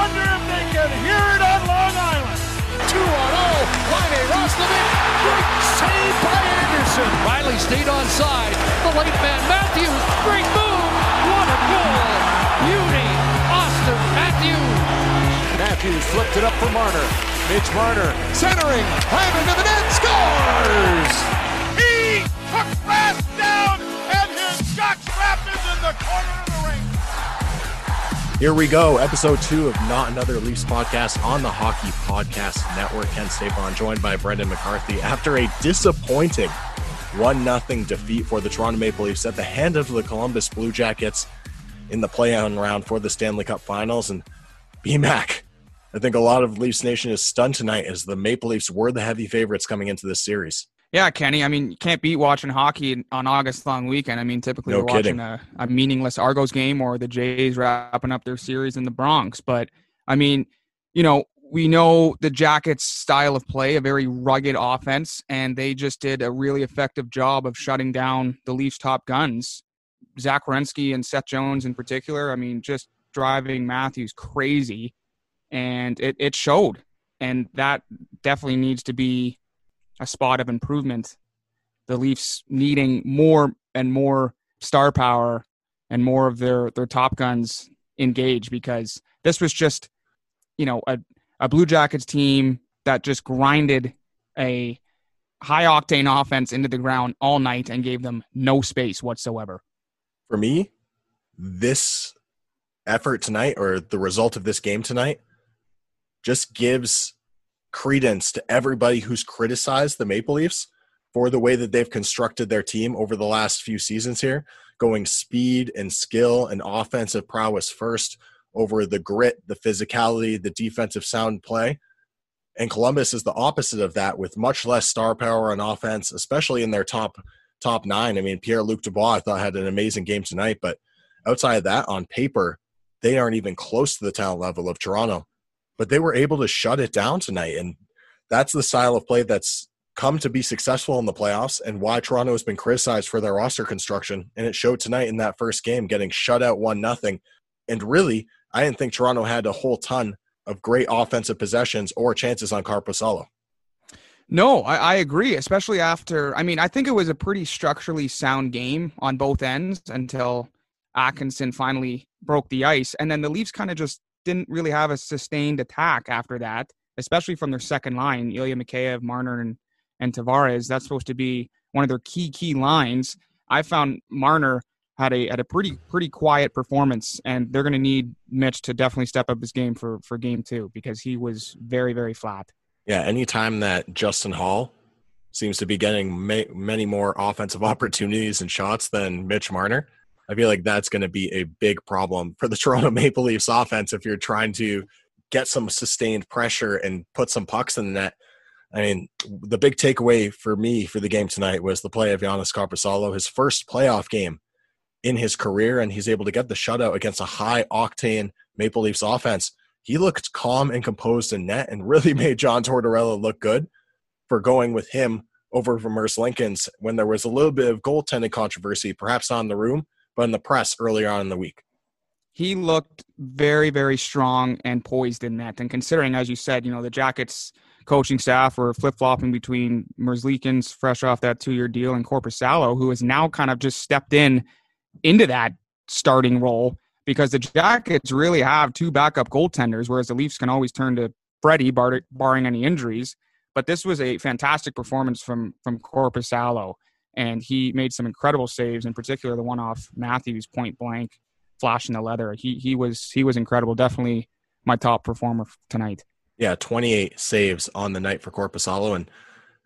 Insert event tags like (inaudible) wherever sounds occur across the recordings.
I wonder if they can hear it on Long Island. 2 on 0. Riley Roslovic. Great save by Anderson. Riley stayed on side. The late man Matthews. Great move. What a goal. Beauty. Auston Matthews. Matthews flipped it up for Marner. Mitch Marner centering. Hyman to the net. Scores! He took fast down and his shot trapped is in the corner of the ring. Here we go, episode two of Not Another Leafs podcast on the Hockey Podcast Network. Ken Stapon joined by Brendan McCarthy after a disappointing 1 0 defeat for the Toronto Maple Leafs at the hand of the Columbus Blue Jackets in the play-on round for the Stanley Cup Finals. And BMAC, I think a lot of Leafs Nation is stunned tonight as the Maple Leafs were the heavy favorites coming into this series. Yeah, Kenny. I mean, you can't beat watching hockey on August long weekend. I mean, typically No we're watching a, a meaningless Argos game or the Jays wrapping up their series in the Bronx. But I mean, you know, we know the Jackets' style of play, a very rugged offense, and they just did a really effective job of shutting down the Leafs' top guns. Zach Werenski and Seth Jones in particular. I mean, just driving Matthews crazy, and it, it showed. And that definitely needs to be a spot of improvement. The Leafs needing more and more star power and more of their their top guns engaged because this was just, you know, a, a Blue Jackets team that just grinded a high octane offense into the ground all night and gave them no space whatsoever. For me, this effort tonight or the result of this game tonight just gives credence to everybody who's criticized the Maple Leafs for the way that they've constructed their team over the last few seasons here, going speed and skill and offensive prowess first over the grit, the physicality, the defensive sound play. And Columbus is the opposite of that with much less star power on offense, especially in their top top nine. I mean, Pierre Luc Dubois, I thought had an amazing game tonight, but outside of that, on paper, they aren't even close to the talent level of Toronto. But they were able to shut it down tonight. And that's the style of play that's come to be successful in the playoffs and why Toronto has been criticized for their roster construction. And it showed tonight in that first game, getting shut out one nothing. And really, I didn't think Toronto had a whole ton of great offensive possessions or chances on Korpisalo. No, I, I agree, especially after. I mean, I think it was a pretty structurally sound game on both ends until Atkinson finally broke the ice. And then the Leafs kind of just didn't really have a sustained attack after that, especially from their second line, Ilya Mikheyev, Marner, and, and Tavares. That's supposed to be one of their key, key lines. I found Marner had a had a pretty pretty quiet performance, and they're going to need Mitch to definitely step up his game for for game two because he was very very flat. Yeah, anytime that Justin Holl seems to be getting ma- many more offensive (laughs) opportunities and shots than Mitch Marner, I feel like that's going to be a big problem for the (laughs) Toronto Maple Leafs offense if you're trying to get some sustained pressure and put some pucks in the net. I mean, the big takeaway for me for the game tonight was the play of Joonas Korpisalo, his first playoff game in his career, and he's able to get the shutout against a high octane Maple Leafs offense. He looked calm and composed in net and really (laughs) made John Tortorella look good for going with him over Merzlikins when there was a little bit of goaltending controversy, perhaps not in the room, but in the press earlier on in the week. He looked very, very strong and poised in that. And considering, as you said, you know, the Jackets coaching staff were flip flopping between Merzlikins, fresh off that two year deal, and Korpisalo, who has now kind of just stepped in into that starting role because the Jackets really have two backup goaltenders, whereas the Leafs can always turn to Freddie, bar- barring any injuries. But this was a fantastic performance from from Korpisalo, and he made some incredible saves. In particular, the one off Matthews point blank, flashing the leather. He he was he was incredible. Definitely my top performer tonight. Yeah, 28 saves on the night for Korpisalo. And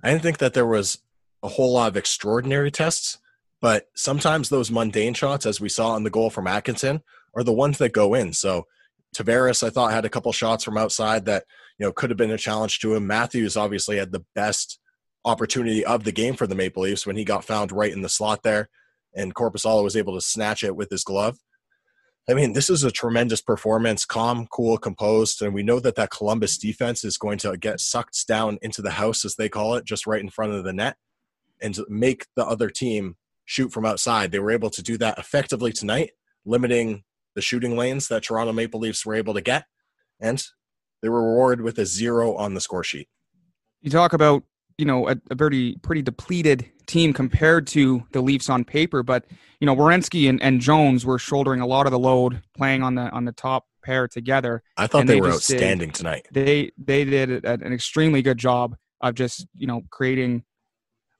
I didn't think that there was a whole lot of extraordinary tests, but sometimes those mundane shots, as we saw in the goal from Atkinson, are the ones that go in. So Tavares, I thought, had a couple shots from outside that you know could have been a challenge to him. Matthews obviously had the best opportunity of the game for the Maple Leafs when he got found right in the slot there, and Korpisalo was able to snatch it with his glove. I mean, this is a tremendous performance, calm, cool, composed, and we know that that Columbus defense is going to get sucked down into the house, as they call it, just right in front of the net, and make the other team shoot from outside. They were able to do that effectively tonight, limiting the shooting lanes that Toronto Maple Leafs were able to get, and they were rewarded with a zero on the score sheet. You talk about you know a, a, very pretty depleted team compared to the Leafs on paper, but you know Werenski and, and Jones were shouldering a lot of the load playing on the on the top pair together. I thought they, they, were outstanding did, tonight. They they did an extremely good job of just you know creating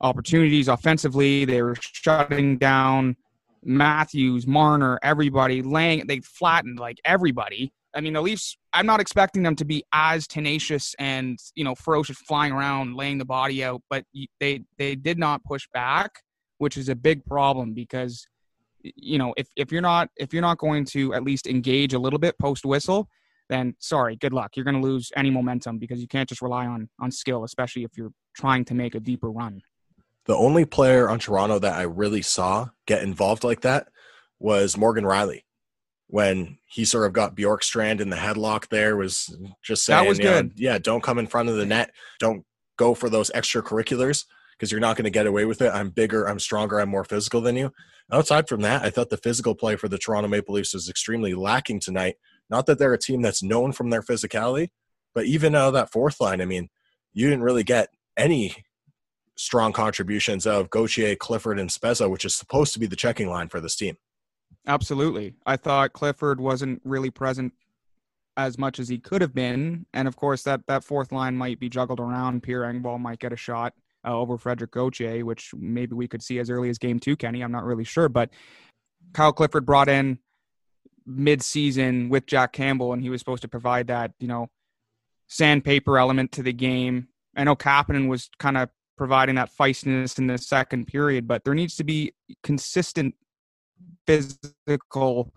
opportunities offensively. They were shutting down Matthews, Marner, everybody, laying they flattened like everybody. I mean, the Leafs. I'm not expecting them to be as tenacious and you know ferocious, flying around, laying the body out, but they they did not push back, which is a big problem because you know if if you're not if you're not going to at least engage a little bit post whistle, then sorry, good luck. You're going to lose any momentum because you can't just rely on on skill, especially if you're trying to make a deeper run. The only player on Toronto that I really saw get involved like that was Morgan Rielly when he sort of got Bjorkstrand in the headlock there was just saying, that was good. Know, yeah, don't come in front of the net. Don't go for those extracurriculars because you're not going to get away with it. I'm bigger, I'm stronger, I'm more physical than you. Outside from that, I thought the physical play for the Toronto Maple Leafs was extremely lacking tonight. Not that they're a team that's known from their physicality, but even out of that fourth line, I mean, you didn't really get any strong contributions of Gauthier, Clifford, and Spezza, which is supposed to be the checking line for this team. Absolutely. I thought Clifford wasn't really present as much as he could have been. And of course, that, that fourth line might be juggled around. Pierre Engvall might get a shot uh, over Frederick Gauthier, which maybe we could see as early as game two, Kenny. I'm not really sure. But Kyle Clifford brought in mid-season with Jack Campbell, and he was supposed to provide that, you know, sandpaper element to the game. I know Kapanen was kind of providing that feistiness in the second period, but there needs to be consistent physical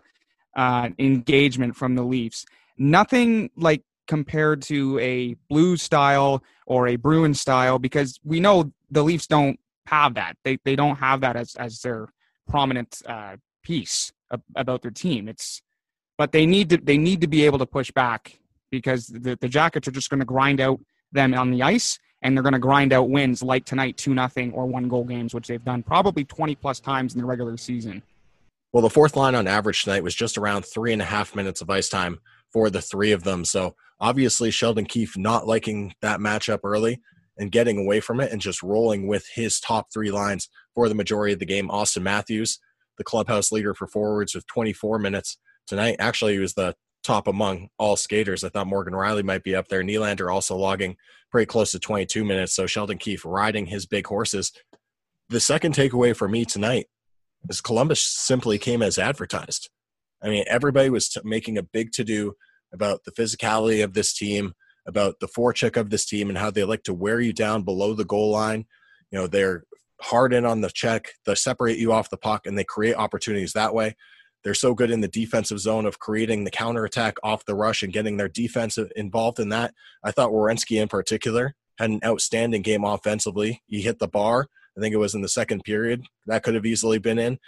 uh, engagement from the Leafs. Nothing like compared to a blue style or a Bruin style because we know the Leafs don't have that. They they don't have that as as their prominent uh, piece about their team. It's but they need to they need to be able to push back because the, the Jackets are just going to grind out them on the ice and they're going to grind out wins like tonight two nothing or one goal games which they've done probably 20 plus times in the regular season well, the fourth line on average tonight was just around three and a half minutes of ice time for the three of them. So obviously, Sheldon Keefe not liking that matchup early and getting away from it and just rolling with his top three lines for the majority of the game. Auston Matthews, the clubhouse leader for forwards with 24 minutes tonight. Actually, he was the top among all skaters. I thought Morgan Rielly might be up there. Nylander also logging pretty close to 22 minutes. So Sheldon Keefe riding his big horses. The second takeaway for me tonight is Columbus simply came as advertised. I mean, everybody was t- making a big to do about the physicality of this team, about the forecheck of this team, and how they like to wear you down below the goal line. You know, they're hard in on the check, they separate you off the puck, and they create opportunities that way. They're so good in the defensive zone of creating the counterattack off the rush and getting their defense involved in that. I thought Werenski in particular had an outstanding game offensively. He hit the bar I think it was in the second period. That could have easily been in.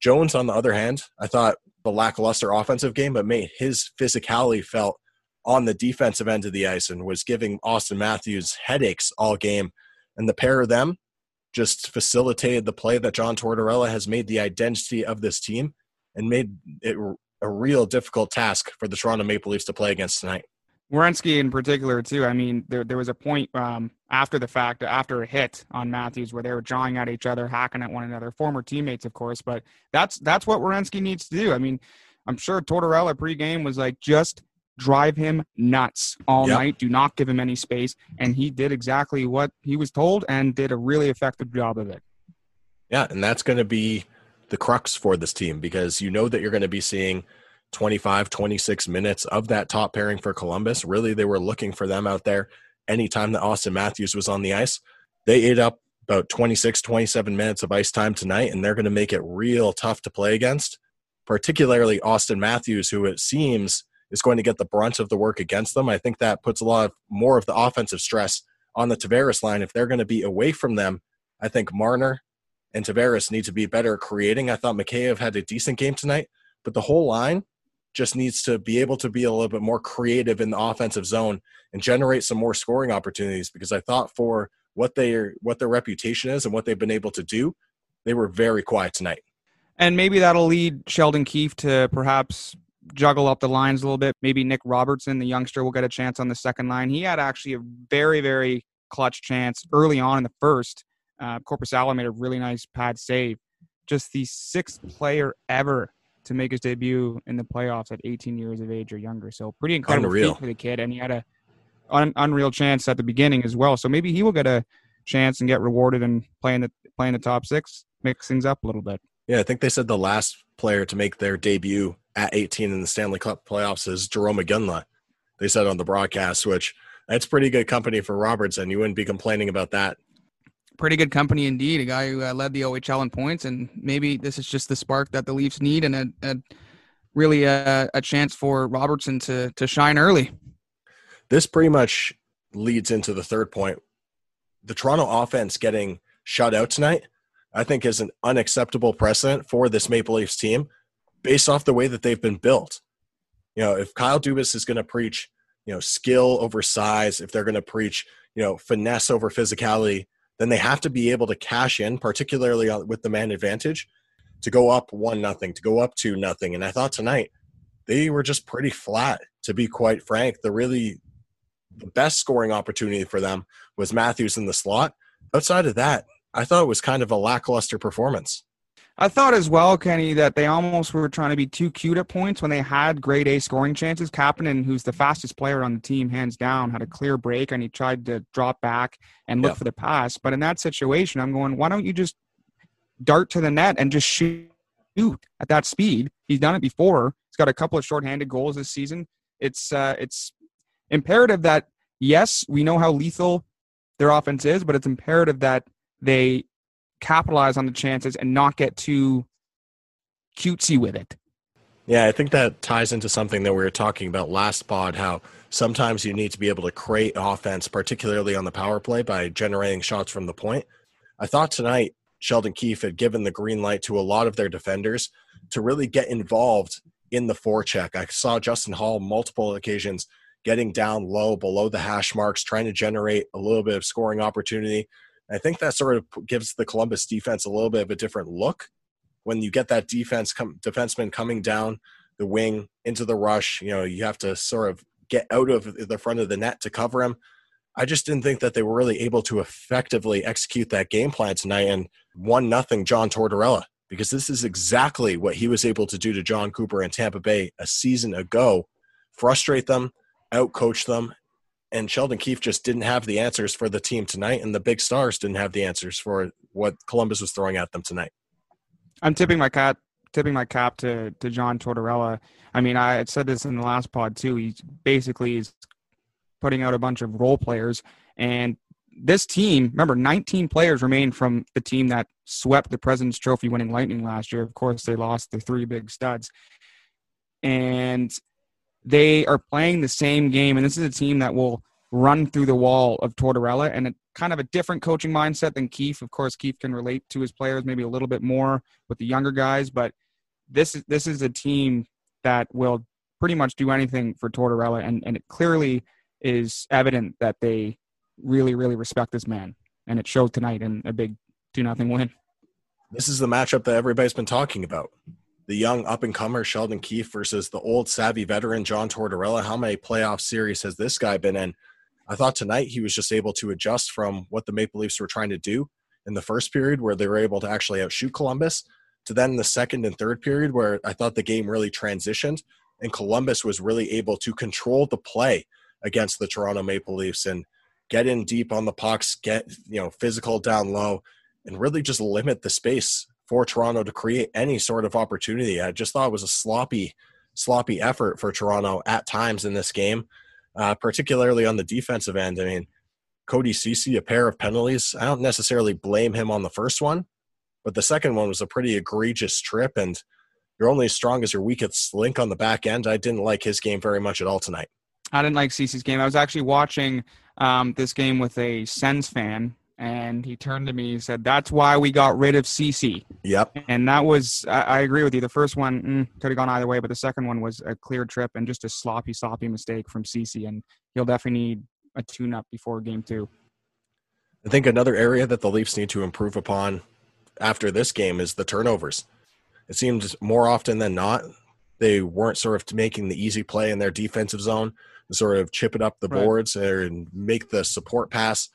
Jones, on the other hand, I thought the lackluster offensive game, but made his physicality felt on the defensive end of the ice and was giving Auston Matthews headaches all game. And the pair of them just facilitated the play that John Tortorella has made the identity of this team and made it a real difficult task for the Toronto Maple Leafs to play against tonight. Werenski in particular too. I mean, there there was a point um, after the fact, after a hit on Matthews, where they were jawing at each other, hacking at one another, former teammates, of course. But that's that's what Werenski needs to do. I mean, I'm sure Tortorella pregame was like, just drive him nuts all yep. night. Do not give him any space, and he did exactly what he was told and did a really effective job of it. Yeah, and that's going to be the crux for this team because you know that you're going to be seeing 25, 26 minutes of that top pairing for Columbus. Really, they were looking for them out there anytime that Auston Matthews was on the ice. They ate up about 26, 27 minutes of ice time tonight, and they're going to make it real tough to play against, particularly Auston Matthews, who it seems is going to get the brunt of the work against them. I think that puts a lot of, more of the offensive stress on the Tavares line. If they're going to be away from them, I think Marner and Tavares need to be better creating. I thought Mikheyev had a decent game tonight, but the whole line just needs to be able to be a little bit more creative in the offensive zone and generate some more scoring opportunities because I thought for what they what their reputation is and what they've been able to do, they were very quiet tonight. And maybe that'll lead Sheldon Keefe to perhaps juggle up the lines a little bit. Maybe Nick Robertson, the youngster, will get a chance on the second line. He had actually a very, very clutch chance early on in the first. Uh, Korpisalo made a really nice pad save. Just the sixth player ever to make his debut in the playoffs at 18 years of age or younger. So pretty incredible Unreal. feat for the kid, and he had a un- unreal chance at the beginning as well. So maybe he will get a chance and get rewarded and playing the playing the top six, mix things up a little bit. Yeah, I think they said the last player to make their debut at 18 in the Stanley Cup playoffs is Jarome Iginla. They said on the broadcast, which that's pretty good company for Robertson. You wouldn't be complaining about that. Pretty good company indeed. A guy who uh, led the OHL in points, and maybe this is just the spark that the Leafs need, and a, a really a, a chance for Robertson to to shine early. This pretty much leads into the third point. The Toronto offense getting shut out tonight, I think, is an unacceptable precedent for this Maple Leafs team based off the way that they've been built. You know, if Kyle Dubas is going to preach, you know, skill over size, if they're going to preach, you know, finesse over physicality, then they have to be able to cash in, particularly with the man advantage, to go up one nothing, to go up two nothing. And I thought tonight they were just pretty flat, to be quite frank. The really the best scoring opportunity for them was Matthews in the slot. Outside of that, I thought it was kind of a lackluster performance. I thought as well, Kenny, that they almost were trying to be too cute at points when they had grade A scoring chances. Kapanen, who's the fastest player on the team, hands down, had a clear break and he tried to drop back and look for the pass. But in that situation, I'm going, why don't you just dart to the net and just shoot at that speed? He's done it before. He's got a couple of shorthanded goals this season. It's uh, it's imperative that yes, we know how lethal their offense is, but it's imperative that they capitalize on the chances and not get too cutesy with it. Yeah, I think that ties into something that we were talking about last pod how sometimes you need to be able to create offense, particularly on the power play, by generating shots from the point. I thought tonight Sheldon Keefe had given the green light to a lot of their defenders to really get involved in the forecheck. I saw Justin Holl multiple occasions getting down low below the hash marks, trying to generate a little bit of scoring opportunity. I think that sort of gives the Columbus defense a little bit of a different look when you get that defense defenseman coming down the wing into the rush. You know, you have to sort of get out of the front of the net to cover him. I just didn't think that they were really able to effectively execute that game plan tonight and one nothing John Tortorella because this is exactly what he was able to do to Jon Cooper in Tampa Bay a season ago. Frustrate them, outcoach them, and Sheldon Keefe just didn't have the answers for the team tonight, and the big stars didn't have the answers for what Columbus was throwing at them tonight. I'm tipping my cap, tipping my cap to to John Tortorella. I mean, I said this in the last pod too. He basically is putting out a bunch of role players, and this team. Remember, 19 players remain from the team that swept the President's Trophy winning Lightning last year. Of course, they lost the three big studs, and they are playing the same game, and this is a team that will run through the wall of Tortorella and a kind of a different coaching mindset than Keefe. Of course, Keefe can relate to his players maybe a little bit more with the younger guys, but this is this is a team that will pretty much do anything for Tortorella, and and it clearly is evident that they really really respect this man, and it showed tonight in a big two nothing win. This is the matchup that everybody's been talking about the young up and comer Sheldon Keefe versus the old savvy veteran John Tortorella. How many playoff series has this guy been in? I thought tonight he was just able to adjust from what the Maple Leafs were trying to do in the first period, where they were able to actually outshoot Columbus, to then the second and third period, where I thought the game really transitioned and Columbus was really able to control the play against the Toronto Maple Leafs and get in deep on the pucks, get you know physical down low, and really just limit the space for Toronto to create any sort of opportunity. I just thought it was a sloppy sloppy effort for Toronto at times in this game, uh, particularly on the defensive end. I mean, Cody Ceci, a pair of penalties. I don't necessarily blame him on the first one, but the second one was a pretty egregious trip, and you're only as strong as your weakest link on the back end. I didn't like his game very much at all tonight. I didn't like Ceci's game. I was actually watching um, this game with a Sens fan, and he turned to me and said, "That's why we got rid of Ceci." Yep. And that was, I, I agree with you. The first one mm, could have gone either way, but the second one was a clear trip and just a sloppy, sloppy mistake from Ceci, and he'll definitely need a tune-up before game two. I think another area that the Leafs need to improve upon after this game is the turnovers. It seems more often than not they weren't sort of making the easy play in their defensive zone sort of chip it up the Right. boards and make the support pass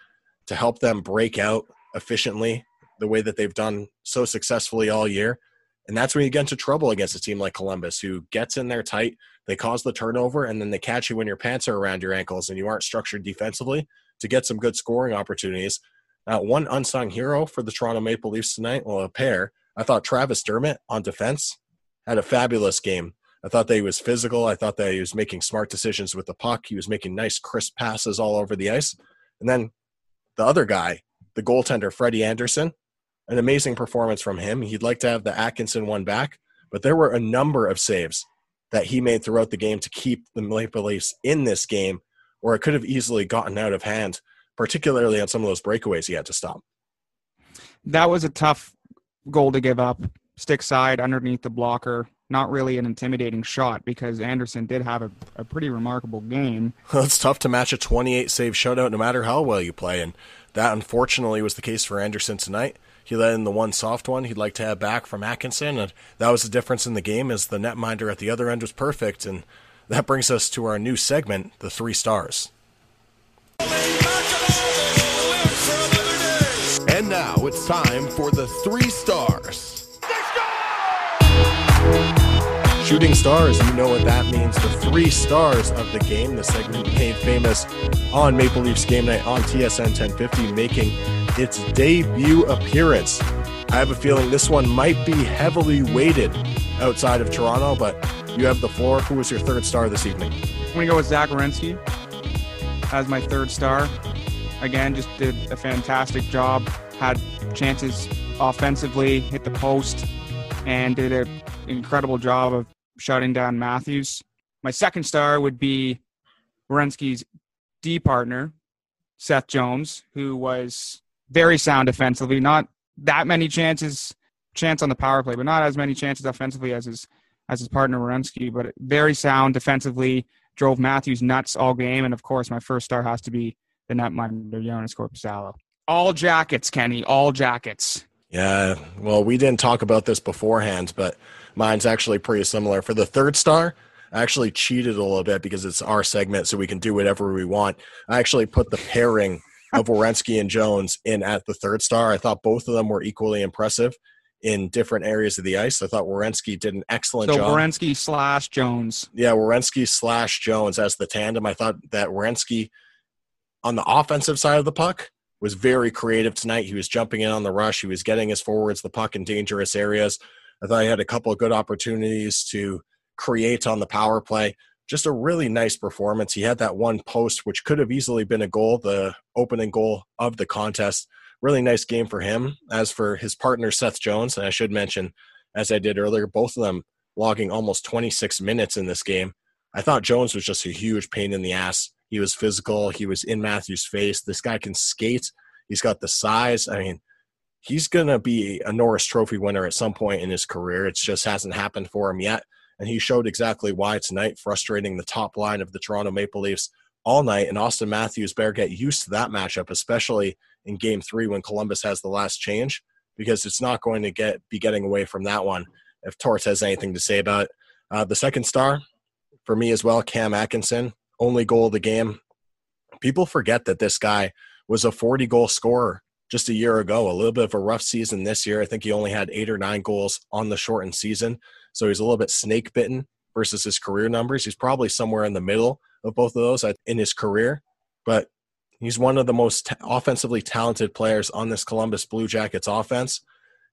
to help them break out efficiently the way that they've done so successfully all year. And that's when you get into trouble against a team like Columbus, who gets in there tight, they cause the turnover, and then they catch you when your pants are around your ankles and you aren't structured defensively to get some good scoring opportunities. Uh, one unsung hero for the Toronto Maple Leafs tonight, well, a pair. I thought Travis Dermott on defense had a fabulous game. I thought that he was physical. I thought that he was making smart decisions with the puck. He was making nice, crisp passes all over the ice. And then the other guy, the goaltender, Freddie Anderson, an amazing performance from him. He'd like to have the Atkinson one back, but there were a number of saves that he made throughout the game to keep the Maple Leafs in this game, or it could have easily gotten out of hand, particularly on some of those breakaways he had to stop. That was a tough goal to give up. Stick side underneath the blocker. Not really an intimidating shot because Anderson did have a, a pretty remarkable game. (laughs) it's tough to match a 28 save shutout no matter how well you play, and that unfortunately was the case for Anderson tonight. He let in the one soft one he'd like to have back from Atkinson, and that was the difference in the game. As the netminder at the other end was perfect, and that brings us to our new segment, the three stars. And now it's time for the three stars. Shooting stars, you know what that means. The three stars of the game. The segment made famous on Maple Leafs game night on TSN 1050, making its debut appearance. I have a feeling this one might be heavily weighted outside of Toronto, but you have the floor. Who was your third star this evening? I'm going to go with Zach Werenski as my third star. Again, just did a fantastic job. Had chances offensively, hit the post, and did an incredible job of shutting down Matthews. My second star would be Werenski's D partner, Seth Jones, who was very sound defensively. Not that many chances, chance on the power play, but not as many chances offensively as his as his partner Werenski, but very sound defensively. Drove Matthews nuts all game, and of course, my first star has to be the netminder Joonas Korpisalo. All jackets, Kenny. All jackets. Yeah, well, we didn't talk about this beforehand, but mine's actually pretty similar. For the third star, I actually cheated a little bit because it's our segment, so we can do whatever we want. I actually put the pairing of (laughs) Werenski and Jones in at the third star. I thought both of them were equally impressive in different areas of the ice. I thought Werenski did an excellent So job. So Werenski slash Jones. Yeah, Werenski slash Jones as the tandem. I thought that Werenski on the offensive side of the puck was very creative tonight. He was jumping in on the rush. He was getting his forwards the puck in dangerous areas. I thought he had a couple of good opportunities to create on the power play. Just a really nice performance. He had that one post, which could have easily been a goal, the opening goal of the contest. Really nice game for him. As for his partner, Seth Jones, and I should mention, as I did earlier, both of them logging almost 26 minutes in this game. I thought Jones was just a huge pain in the ass. He was physical. He was in Matthews' face. This guy can skate. He's got the size. I mean, he's going to be a Norris Trophy winner at some point in his career. It just hasn't happened for him yet. And he showed exactly why tonight, frustrating the top line of the Toronto Maple Leafs all night. And Auston Matthews better get used to that matchup, especially in game three when Columbus has the last change, because it's not going to get be getting away from that one if Torts has anything to say about it. Uh, the second star for me as well, Cam Atkinson, only goal of the game. People forget that this guy was a 40 goal scorer just a year ago. A little bit of a rough season this year. I think he only had eight or nine goals on the shortened season. So he's a little bit snake bitten versus his career numbers. He's probably somewhere in the middle of both of those in his career, but he's one of the most offensively talented players on this Columbus Blue Jackets offense.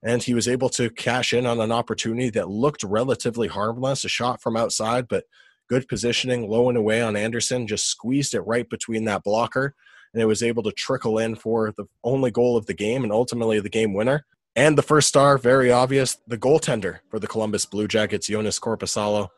and he was able to cash in on an opportunity that looked relatively harmless, a shot from outside, but good positioning, low and away on Anderson, just squeezed it right between that blocker, and it was able to trickle in for the only goal of the game and ultimately the game winner. And the first star, very obvious, the goaltender for the Columbus Blue Jackets, Joonas Korpisalo.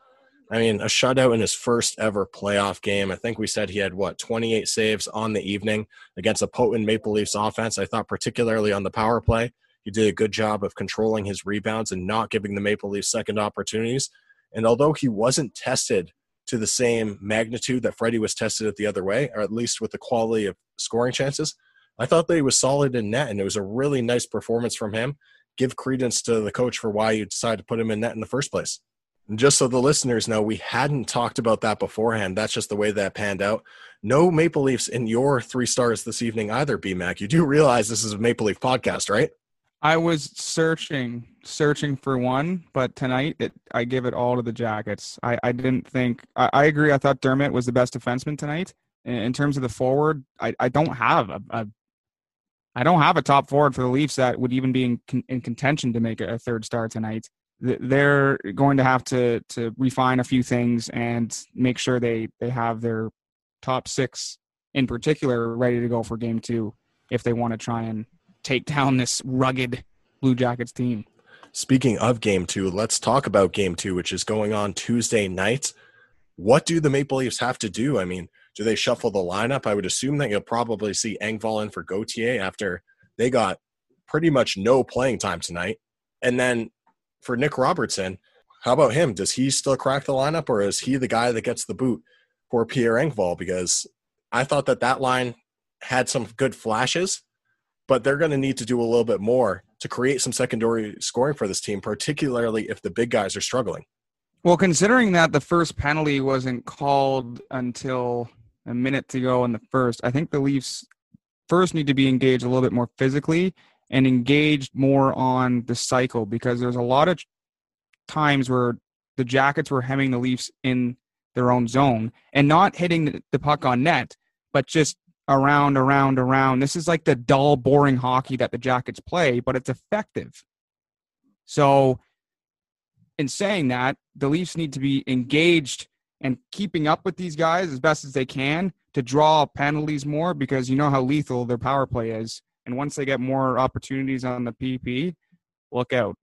I mean, a shutout in his first ever playoff game. I think we said he had what 28 saves on the evening against a potent Maple Leafs offense. I thought particularly on the power play, he did a good job of controlling his rebounds and not giving the Maple Leafs second opportunities. And although he wasn't tested to the same magnitude that Freddie was tested at the other way, or at least with the quality of scoring chances, I thought that he was solid in net, and it was a really nice performance from him. Give credence to the coach for why you decided to put him in net in the first place. And just so the listeners know, we hadn't talked about that beforehand. That's just the way that panned out. No Maple Leafs in your three stars this evening either, BMAC. You do realize this is a Maple Leaf podcast, right? I was searching, searching for one, but tonight it, I give it all to the Jackets. I, I didn't think. I, I agree. I thought Dermott was the best defenseman tonight. In, in terms of the forward, I, I don't have a, a I don't have a top forward for the Leafs that would even be in, in contention to make a third star tonight they're going to have to to refine a few things and make sure they they have their top six in particular ready to go for game two if they want to try and take down this rugged blue jackets team. Speaking of game two let's talk about game two which is going on tuesday night. What do the maple leafs have to do? I mean do they shuffle the lineup? I would assume that you'll probably see engvall in for gauthier after they got pretty much no playing time tonight. And then for Nick Robertson, how about him? Does he still crack the lineup, or is he the guy that gets the boot for Pierre Engvall? Because I thought that that line had some good flashes, but they're going to need to do a little bit more to create some secondary scoring for this team, particularly if the big guys are struggling. Well, considering that the first penalty wasn't called until a minute to go in the first, I think the Leafs first need to be engaged a little bit more physically and engaged more on the cycle because there's a lot of times where the Jackets were hemming the Leafs in their own zone and not hitting the puck on net, but just around, around, around. This is like the dull, boring hockey that the Jackets play, but it's effective. So, in saying that, the Leafs need to be engaged and keeping up with these guys as best as they can to draw penalties more because you know how lethal their power play is. And once they get more opportunities on the PP, look out.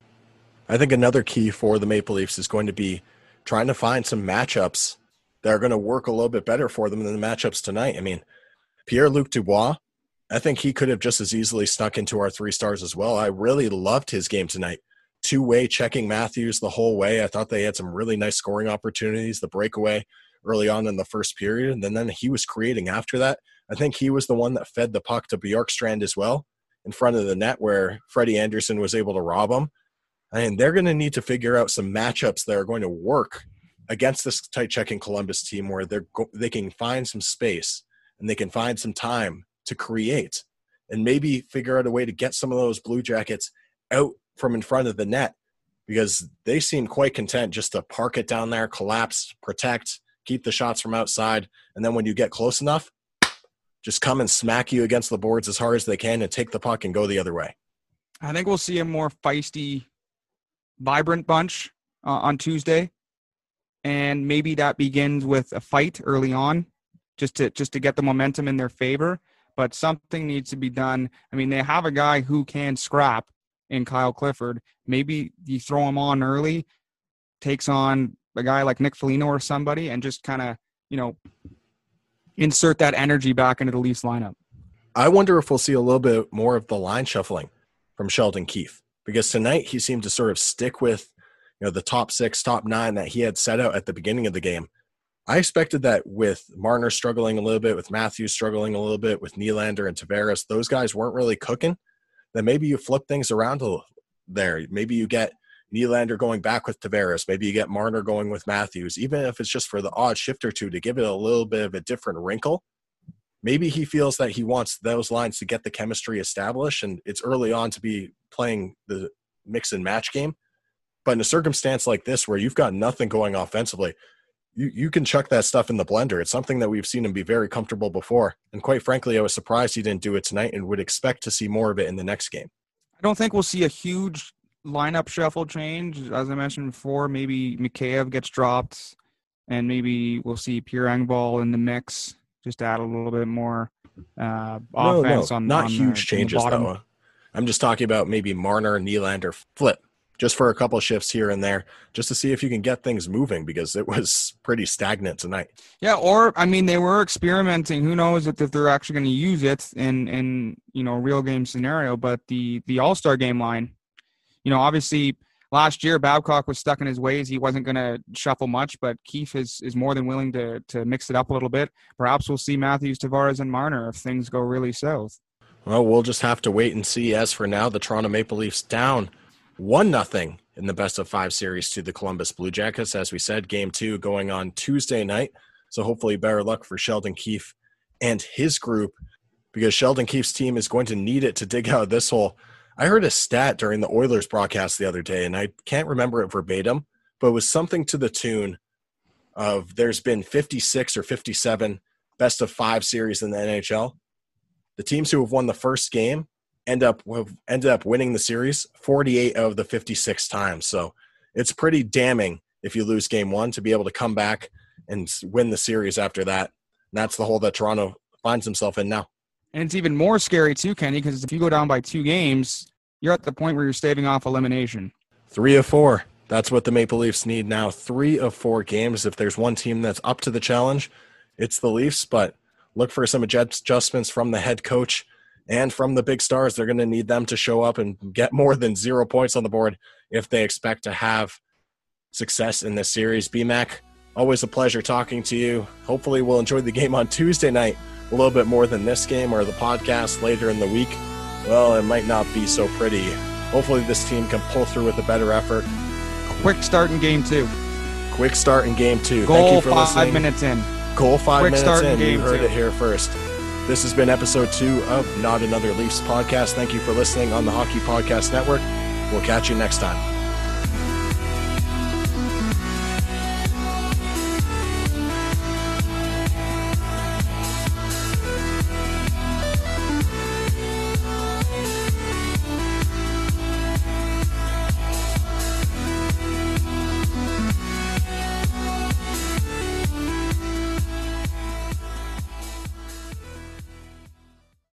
I think another key for the Maple Leafs is going to be trying to find some matchups that are going to work a little bit better for them than the matchups tonight. I mean, Pierre Luc Dubois, I think he could have just as easily snuck into our three stars as well. I really loved his game tonight. Two way checking Matthews the whole way. I thought they had some really nice scoring opportunities. The breakaway early on in the first period, and then he was creating after that. I think he was the one that fed the puck to Bjorkstrand as well in front of the net where Freddie Anderson was able to rob him. And they're going to need to figure out some matchups that are going to work against this tight checking Columbus team where they're go- they can find some space and they can find some time to create and maybe figure out a way to get some of those Blue Jackets out from in front of the net because they seem quite content just to park it down there, collapse, protect, keep the shots from outside, and then when you get close enough, just come and smack you against the boards as hard as they can and take the puck and go the other way. I think we'll see a more feisty, vibrant bunch uh, on Tuesday, and maybe that begins with a fight early on, just to just to get the momentum in their favor. But something needs to be done. I mean, they have a guy who can scrap in Kyle Clifford. Maybe you throw him on early, takes on a guy like Nick Foligno or somebody, and just kind of you know insert that energy back into the Leafs lineup. I wonder if we'll see a little bit more of the line shuffling from Sheldon Keefe because tonight he seemed to sort of stick with you know the top six, top nine that he had set out at the beginning of the game. I expected that with Marner struggling a little bit, with Matthews struggling a little bit, with Nylander and Tavares, those guys weren't really cooking. Then maybe you flip things around a little there. Maybe you get Nylander going back with Tavares. Maybe you get Marner going with Matthews, even if it's just for the odd shift or two to give it a little bit of a different wrinkle. Maybe he feels that he wants those lines to get the chemistry established, and it's early on to be playing the mix and match game. But in a circumstance like this, where you've got nothing going offensively, you, you can chuck that stuff in the blender. It's something that we've seen him be very comfortable before. And quite frankly, I was surprised he didn't do it tonight and would expect to see more of it in the next game. I don't think we'll see a huge lineup shuffle change. As I mentioned before, maybe Mikheyev gets dropped, and maybe we'll see Pierre Engvall in the mix. Just add a little bit more uh, offense no, on not on the- huge the changes bottom. though. I'm just talking about maybe Marner, Nylander, flip, just for a couple shifts here and there, just to see if you can get things moving because it was pretty stagnant tonight. Yeah, or I mean, they were experimenting. Who knows if, if they're actually going to use it in in you know real game scenario? But the the All Star game line, you know, obviously last year Babcock was stuck in his ways. He wasn't going to shuffle much, but Keefe is is more than willing to to mix it up a little bit. Perhaps we'll see Matthews, Tavares, and Marner if things go really south. Well, we'll just have to wait and see. As for now, the Toronto Maple Leafs down one nothing in the best of five series to the Columbus Blue Jackets. As we said, game two going on Tuesday night. So hopefully better luck for Sheldon Keefe and his group because Sheldon Keefe's team is going to need it to dig out of this hole. I heard a stat during the Oilers broadcast the other day, and I can't remember it verbatim, but it was something to the tune of there's been 56 or 57 best of five series in the NHL. The teams who have won the first game end up have ended up winning the series 48 of the 56 times. So it's pretty damning if you lose game one to be able to come back and win the series after that. And that's the hole that Toronto finds himself in now. And it's even more scary too, Kenny, because if you go down by two games, you're at the point where you're staving off elimination. Three of four. That's what the Maple Leafs need now. Three of four games. If there's one team that's up to the challenge, it's the Leafs. But look for some adjustments from the head coach and from the big stars. They're going to need them to show up and get more than zero points on the board if they expect to have success in this series. BMAC, always a pleasure talking to you. Hopefully, we'll enjoy the game on Tuesday night a little bit more than this game or the podcast later in the week. Well, it might not be so pretty. Hopefully, this team can pull through with a better effort. Quick start in game two. Quick start in game two. Thank you for five listening. minutes in. Goal five Quick minutes start in in. You heard two. it here first. This has been episode two of Not Another Leafs podcast. Thank you for listening on the Hockey Podcast Network. We'll catch you next time.